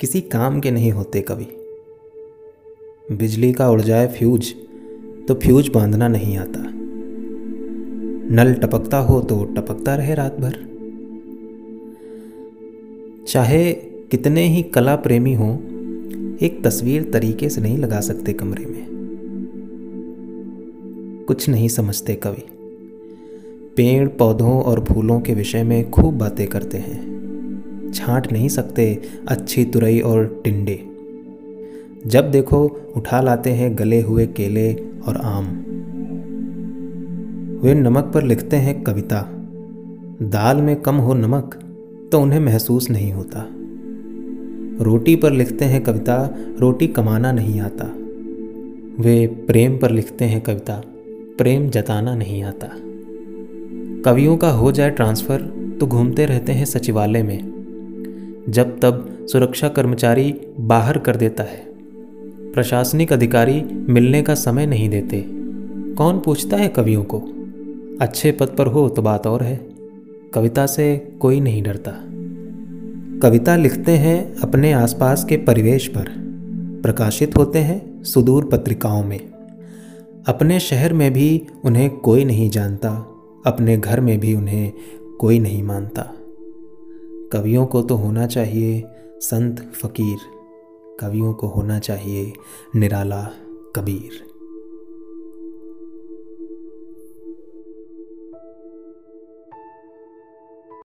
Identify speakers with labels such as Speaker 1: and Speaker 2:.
Speaker 1: किसी काम के नहीं होते कभी। बिजली का उड़ जाए फ्यूज तो फ्यूज बांधना नहीं आता। नल टपकता हो तो टपकता रहे रात भर चाहे कितने ही कला प्रेमी हो, एक तस्वीर तरीके से नहीं लगा सकते कमरे में। कुछ नहीं समझते कवि। पेड़, पौधों और फूलों के विषय में खूब बातें करते हैं। छांट नहीं सकते अच्छी तुरई और टिंडे। जब देखो उठा लाते हैं गले हुए केले और आम। वे नमक पर लिखते हैं कविता। दाल में कम हो नमक तो उन्हें महसूस नहीं होता। रोटी पर लिखते हैं कविता, रोटी कमाना नहीं आता। वे प्रेम पर लिखते हैं कविता, प्रेम जताना नहीं आता। कवियों का हो जाए ट्रांसफ़र तो घूमते रहते हैं सचिवालय में। जब तब सुरक्षा कर्मचारी बाहर कर देता है। प्रशासनिक अधिकारी मिलने का समय नहीं देते। कौन पूछता है कवियों को? अच्छे पद पर हो तो बात और है। कविता से कोई नहीं डरता। कविता लिखते हैं अपने आसपास के परिवेश पर। प्रकाशित होते हैं सुदूर पत्रिकाओं में। अपने शहर में भी उन्हें कोई नहीं जानता। अपने घर में भी उन्हें कोई नहीं मानता। कवियों को तो होना चाहिए संत फकीर कवियों को होना चाहिए निराला कबीर।